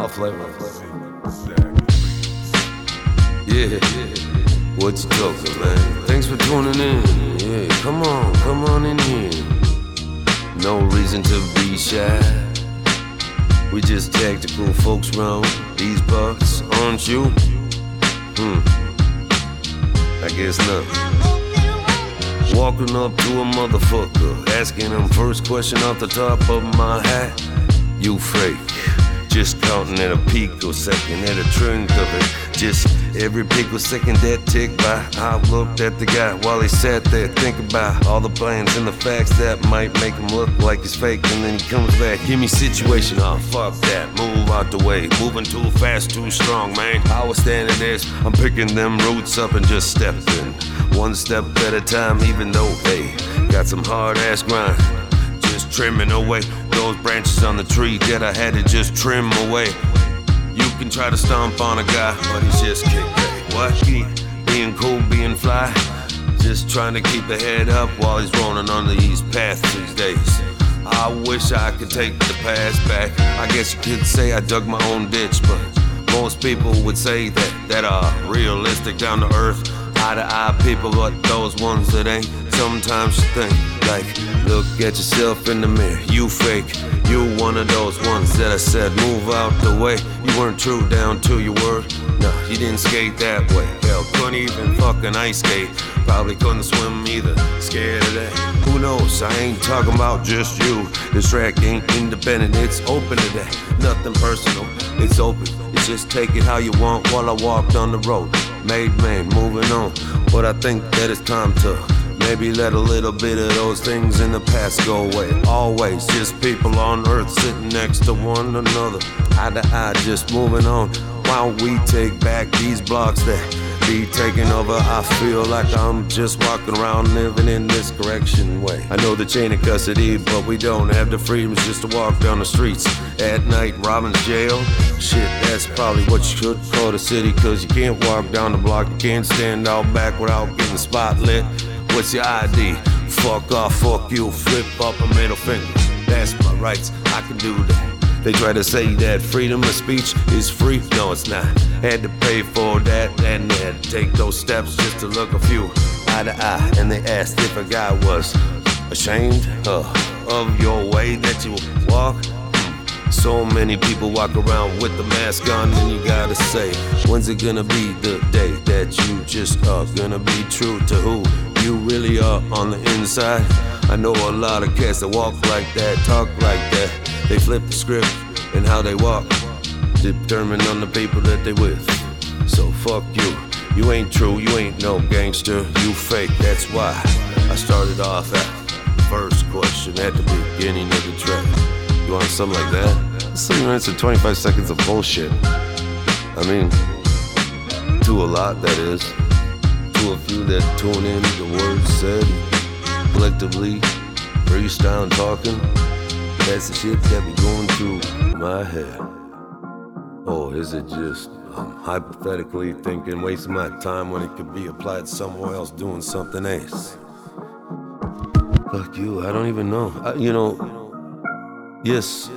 I'll flavor. Yeah, what you talking, man? Thanks for tuning in. Yeah, come on, come on in here. No reason to be shy. We just tactical folks round these parts, aren't you? Hmm. I guess not. Walking up to a motherfucker, asking him first question off the top of my hat. You fake. Just counting at a picosecond, at a trunk of it. Just every picosecond that tick by. I looked at the guy while he sat there thinking about all the plans and the facts that might make him look like he's fake. And then he comes back, give me situation, oh fuck that, move out the way. Moving too fast, too strong, man. I was standing there, I'm picking them roots up and just stepping. One step at a time, even though they got some hard ass grind. Just trimming away those branches on the tree that I had to just trim away. You can try to stomp on a guy, but he's just kickback. What? He being cool, being fly. Just trying to keep the head up while he's rolling on these paths these days. I wish I could take the past back. I guess you could say I dug my own ditch, but most people would say that that are realistic, down to earth, eye to eye people, but those ones that ain't. Sometimes you think like, look at yourself in the mirror. You fake. You one of those ones that I said move out the way. You weren't true down to your word. No, you didn't skate that way. Hell, couldn't even fucking ice skate. Probably couldn't swim either. Scared of that. Who knows? I ain't talking about just you. This track ain't independent. It's open today. Nothing personal. It's open. You just take it how you want while I walk down the road. Made man, moving on. But I think that it's time to Maybe let a little bit of those things in the past go away. Always just people on earth sitting next to one another. Eye to eye, just moving on. While we take back these blocks that be taking over, I feel like I'm just walking around living in this correction way. I know the chain of custody, but we don't have the freedoms just to walk down the streets at night, robbing jail. Shit, that's probably what you should call the city, cause you can't walk down the block, you can't stand out back without getting spotlit. What's your ID? Fuck off, fuck you, flip up a middle finger. That's my rights, I can do that. They try to say that freedom of speech is free. No, it's not. Had to pay for that, and they had to take those steps just to look a few eye to eye. And they asked if a guy was ashamed uh, of your way that you walk. So many people walk around with the mask on, and you gotta say, when's it gonna be the day that you just are gonna be true to who you really are on the inside. I know a lot of cats that walk like that, talk like that. They flip the script and how they walk, determined on the people that they with. So fuck you. You ain't true, you ain't no gangster, you fake. That's why I started off at the first question at the beginning of the track. You want something like that? Three minutes and 25 seconds of bullshit. I mean, to a lot, that is to a few that tune in the words said, collectively, freestyle talking. That's the shit that be going through my head. Or is it just um, hypothetically thinking, wasting my time when it could be applied somewhere else doing something else? Fuck you, I don't even know. I, you know, yes,